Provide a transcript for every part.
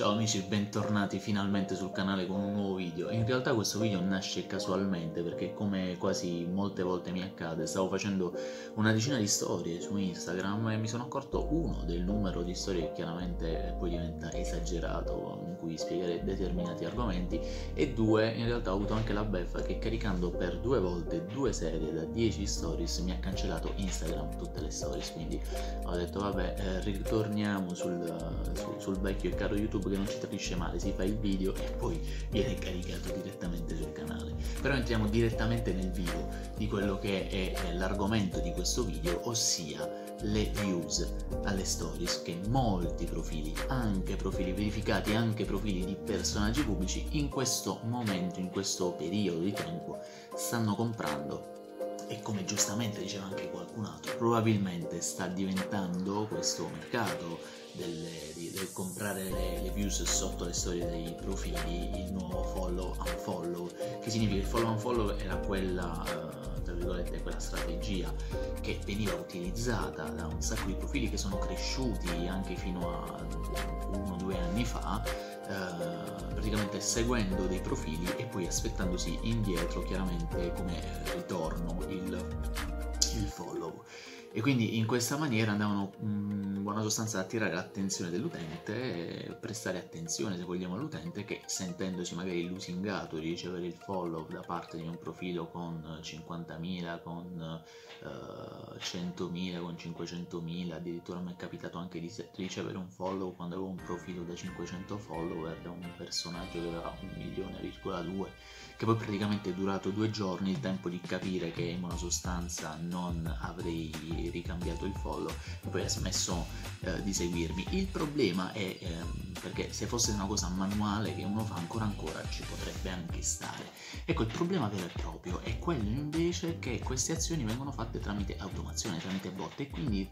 Ciao amici, bentornati finalmente sul canale con un nuovo video. In realtà questo video nasce casualmente perché come quasi molte volte mi accade, stavo facendo una decina di storie su Instagram e mi sono accorto uno del numero di storie che chiaramente poi diventa esagerato in cui spiegare determinati argomenti e due, in realtà ho avuto anche la beffa che caricando per due volte due serie da 10 stories mi ha cancellato Instagram tutte le stories, quindi ho detto vabbè eh, ritorniamo sul, sul, sul vecchio e caro YouTube che non ci capisce male, si fa il video e poi viene caricato direttamente sul canale. Però entriamo direttamente nel video di quello che è l'argomento di questo video, ossia le views alle stories che molti profili, anche profili verificati, anche profili di personaggi pubblici, in questo momento, in questo periodo di tempo, stanno comprando e come giustamente diceva anche qualcun altro, probabilmente sta diventando questo mercato delle, di, del comprare le, le, views sotto le storie dei profili il nuovo follow unfollow che significa il follow unfollow era quella uh, tra virgolette quella strategia che veniva utilizzata da un sacco di profili che sono cresciuti anche fino a uno o due anni fa uh, praticamente seguendo dei profili e poi aspettandosi indietro chiaramente come ritorno il, il follow e quindi in questa maniera andavano mm, in buona sostanza ad attirare l'attenzione dell'utente e prestare attenzione se vogliamo all'utente che sentendosi magari lusingato di ricevere il follow da parte di un profilo con 50.000 con uh, 100.000 con 500.000 addirittura mi è capitato anche di ricevere un follow quando avevo un profilo da 500 follower da un personaggio che aveva un milione virgola due che poi praticamente è durato due giorni il tempo di capire che in buona sostanza non avrei ricambiato il follow e poi ha smesso eh, di seguirmi. Il problema è ehm, perché se fosse una cosa manuale che uno fa ancora ancora ci potrebbe anche stare. Ecco, il problema vero e proprio è quello invece che queste azioni vengono fatte tramite automazione, tramite bot e quindi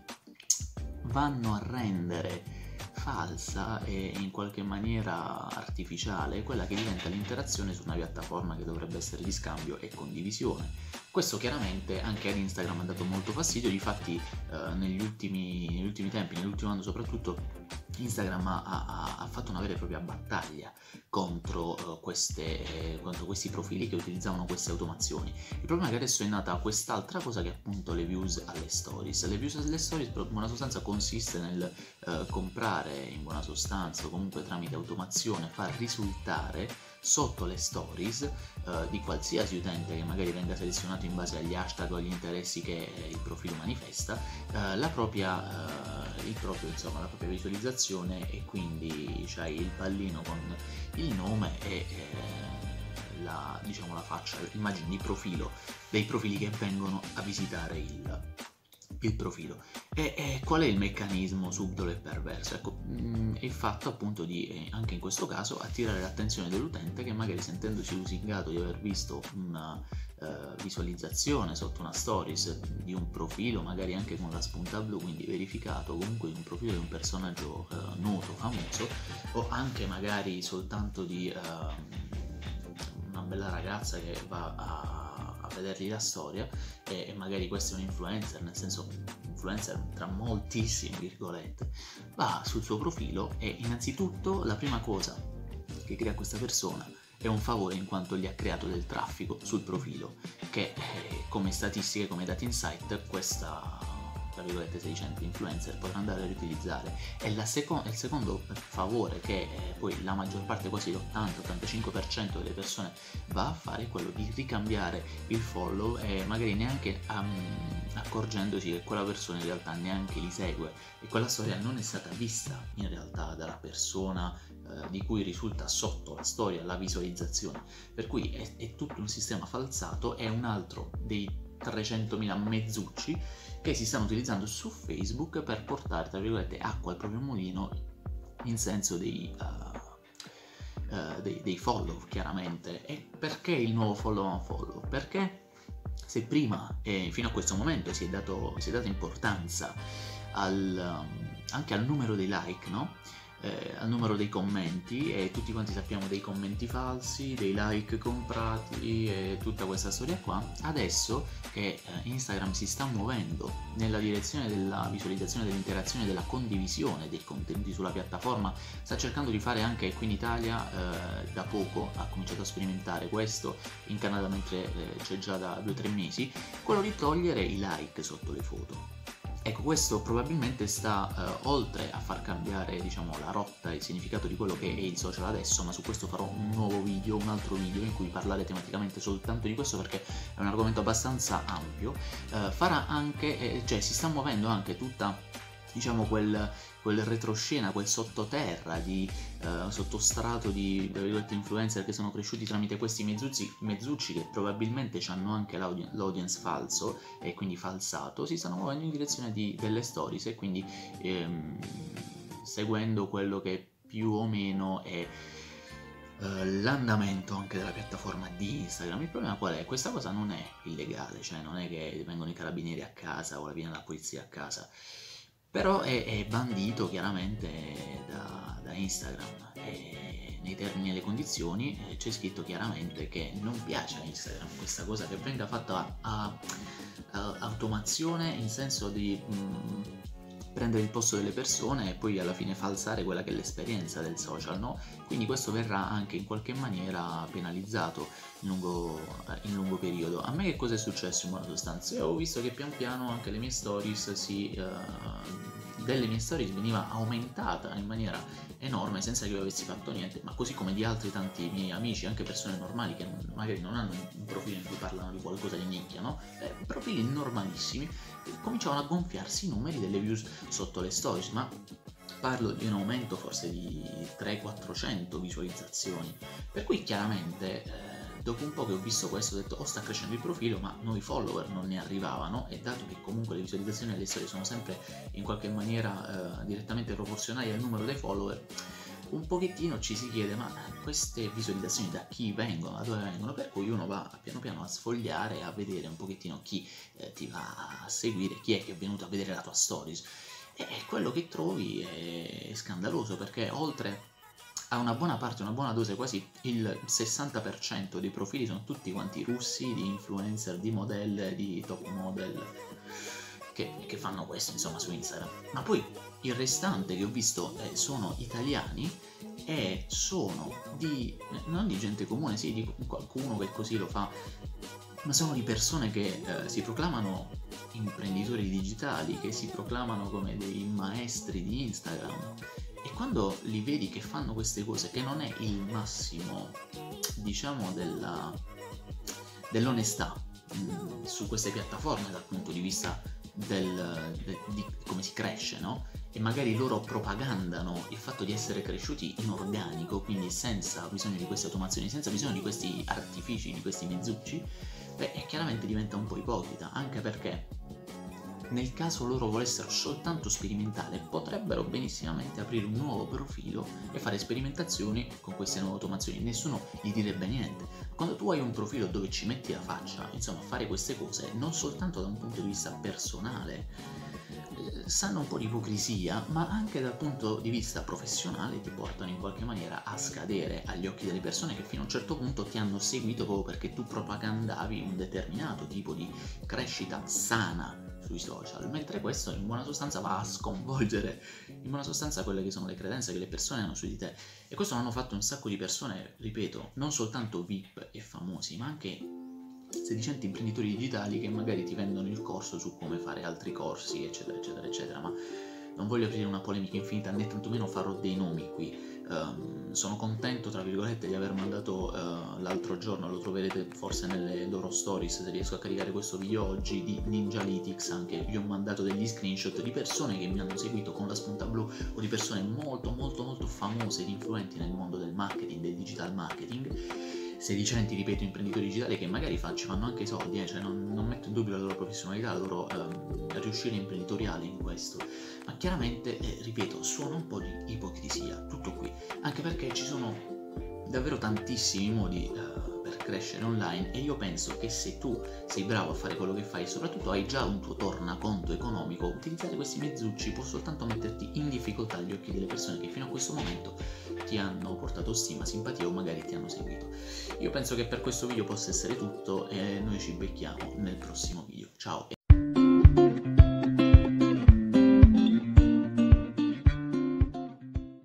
vanno a rendere falsa e in qualche maniera artificiale quella che diventa l'interazione su una piattaforma che dovrebbe essere di scambio e condivisione. Questo chiaramente anche ad Instagram ha dato molto fastidio, difatti eh, negli, ultimi, negli ultimi tempi, nell'ultimo anno soprattutto, Instagram ha, ha, ha, fatto una vera e propria battaglia contro, uh, queste, eh, contro, questi profili che utilizzavano queste automazioni. Il problema è che adesso è nata quest'altra cosa che è appunto le views alle stories. Le views alle stories in buona sostanza consiste nel uh, comprare in buona sostanza o comunque tramite automazione far risultare sotto le stories uh, di qualsiasi utente che magari venga selezionato in base agli hashtag o agli interessi che il profilo manifesta la propria il proprio, insomma, la propria visualizzazione e quindi c'hai il pallino con il nome e eh, la, diciamo, la faccia, immagini di profilo dei profili che vengono a visitare il, il profilo. E, e, qual è il meccanismo subdolo e perverso? Ecco, mm, il fatto appunto di, eh, anche in questo caso, attirare l'attenzione dell'utente che magari sentendosi lusingato di aver visto una uh, visualizzazione sotto una stories di un profilo, magari anche con la spunta blu, quindi verificato, comunque di un profilo di un personaggio uh, noto, famoso, o anche magari soltanto di uh, una bella ragazza che va a a vedergli la storia e, e, magari questo è un influencer, nel senso influencer tra moltissime virgolette, va sul suo profilo e innanzitutto la prima cosa che crea questa persona è un favore in quanto gli ha creato del traffico sul profilo che eh, come statistiche, come dati insight questa tra virgolette sedicente influencer potrà andare a riutilizzare. E seco- il secondo favore che eh, poi la maggior parte quasi l'80-85% delle persone va a fare è quello di ricambiare il follow e magari neanche um, accorgendosi che quella persona in realtà neanche li segue. E quella storia non è stata vista in realtà dalla persona eh, di cui risulta sotto la storia la visualizzazione. Per cui è, è tutto un sistema falsato è un altro dei 300.000 mezzucci che si stanno utilizzando su Facebook per portare, tra virgolette, acqua al proprio mulino in senso dei, uh, uh, dei, dei follow, chiaramente. E perché il nuovo follow on follow? Perché se prima e fino a questo momento si è, dato, si è data importanza al, um, anche al numero dei like, no? Eh, al numero dei commenti e tutti quanti sappiamo dei commenti falsi, dei like comprati e tutta questa storia qua. Adesso che eh, Instagram si sta muovendo nella direzione della visualizzazione, dell'interazione, della condivisione dei contenuti sulla piattaforma, sta cercando di fare anche qui in Italia eh, da poco, ha cominciato a sperimentare questo in Canada mentre eh, c'è già da 2-3 mesi, quello di togliere i like sotto le foto. Ecco, questo probabilmente sta eh, oltre a far cambiare diciamo, la rotta e il significato di quello che è il social adesso, ma su questo farò un nuovo video, un altro video in cui parlare tematicamente soltanto di questo perché è un argomento abbastanza ampio. Eh, farà anche, eh, cioè si sta muovendo anche tutta diciamo quel, quel retroscena, quel sottoterra di uh, sottostrato di influencer che sono cresciuti tramite questi mezzucci, mezzucci che probabilmente hanno anche l'audi- l'audience falso e quindi falsato, si stanno muovendo in direzione di, delle stories e quindi ehm, seguendo quello che più o meno è Uh, l'andamento anche della piattaforma di Instagram. Il problema qual è? Questa cosa non è illegale, cioè non è che vengono i carabinieri a casa o la viene la polizia a casa però è, è bandito chiaramente da, da Instagram. E nei termini e le condizioni eh, c'è scritto chiaramente che non piace a Instagram questa cosa che venga fatta a, a, a automazione in senso di mh, mm, prendere il posto delle persone e poi alla fine falsare quella che è l'esperienza del social, no? Quindi questo verrà anche in qualche maniera penalizzato in lungo, in lungo periodo. A me che cosa è successo in buona sostanza? Io ho visto che pian piano anche le mie stories si... Uh, delle mie stories veniva aumentata in maniera enorme senza che io avessi fatto niente, ma così come di altri tanti miei amici, anche persone normali che magari non hanno un profilo in cui parlano di qualcosa di nicchia, no? Eh, profili normalissimi, cominciavano a gonfiarsi i numeri delle views sotto le stories, ma parlo di un aumento forse di 300-400 visualizzazioni, per cui chiaramente... Eh, dopo un po' che ho visto questo ho detto oh sta crescendo il profilo ma nuovi follower non ne arrivavano e dato che comunque le visualizzazioni alle storie sono sempre in qualche maniera eh, direttamente proporzionali al numero dei follower un pochettino ci si chiede ma queste visualizzazioni da chi vengono, da dove vengono, per cui uno va piano piano a sfogliare, a vedere un pochettino chi eh, ti va a seguire, chi è che è venuto a vedere la tua stories. E quello che trovi è scandaloso perché oltre ha una buona parte, una buona dose, quasi il 60% dei profili sono tutti quanti russi, di influencer, di modelle, di top model che, che fanno questo insomma su Instagram. Ma poi il restante che ho visto eh, sono italiani e sono di, non di gente comune, sì, di qualcuno che così lo fa, ma sono di persone che eh, si proclamano imprenditori digitali, che si proclamano come dei maestri di Instagram quando li vedi che fanno queste cose, che non è il massimo, diciamo, della, dell'onestà mh, mm, su queste piattaforme dal punto di vista del, de, di come si cresce, no? E magari loro propagandano il fatto di essere cresciuti in organico, quindi senza bisogno di queste automazioni, senza bisogno di questi artifici, di questi mezzucci, beh, chiaramente diventa un po' ipocrita, anche perché nel caso loro volessero soltanto sperimentare, potrebbero benissimamente aprire un nuovo profilo e fare sperimentazioni con queste nuove automazioni. Nessuno gli direbbe niente. Quando tu hai un profilo dove ci metti la faccia, insomma, fare queste cose non soltanto da un punto di vista personale, eh, sanno un po' di ipocrisia, ma anche dal punto di vista professionale ti portano in qualche maniera a scadere agli occhi delle persone che fino a un certo punto ti hanno seguito proprio perché tu propagandavi un determinato tipo di crescita sana sui social, mentre questo in buona sostanza va a sconvolgere in buona sostanza quelle che sono le credenze che le persone hanno su di te. E questo l'hanno fatto un sacco di persone, ripeto, non soltanto VIP e famosi, ma anche sedicenti imprenditori digitali che magari ti vendono il corso su come fare altri corsi, eccetera, eccetera, eccetera. Ma non voglio aprire una polemica infinita, né tantomeno farò dei nomi qui. Um, sono contento, tra virgolette, di aver mandato uh, l'altro giorno, lo troverete forse nelle loro stories se riesco a caricare questo video oggi, di Ninjalytics, anche vi ho mandato degli screenshot di persone che mi hanno seguito con la spunta blu o di persone molto molto molto famose ed influenti nel mondo del marketing, del digital marketing sedicenti, ripeto, imprenditori digitali che magari fa, ci fanno anche soldi, eh, cioè non, non, metto in dubbio la loro professionalità, la loro eh, riuscita imprenditoriale in questo, ma chiaramente, eh, ripeto, suona un po' di ipocrisia, tutto qui, anche perché ci sono davvero tantissimi modi uh, per crescere online e io penso che se tu sei bravo a fare quello che fai e soprattutto hai già un tuo tornaconto economico, utilizzare questi mezzucci può soltanto metterti in difficoltà agli occhi delle persone che fino a questo momento ti hanno portato stima, simpatia o magari ti hanno seguito. Io penso che per questo video possa essere tutto e noi ci becchiamo nel prossimo video. Ciao!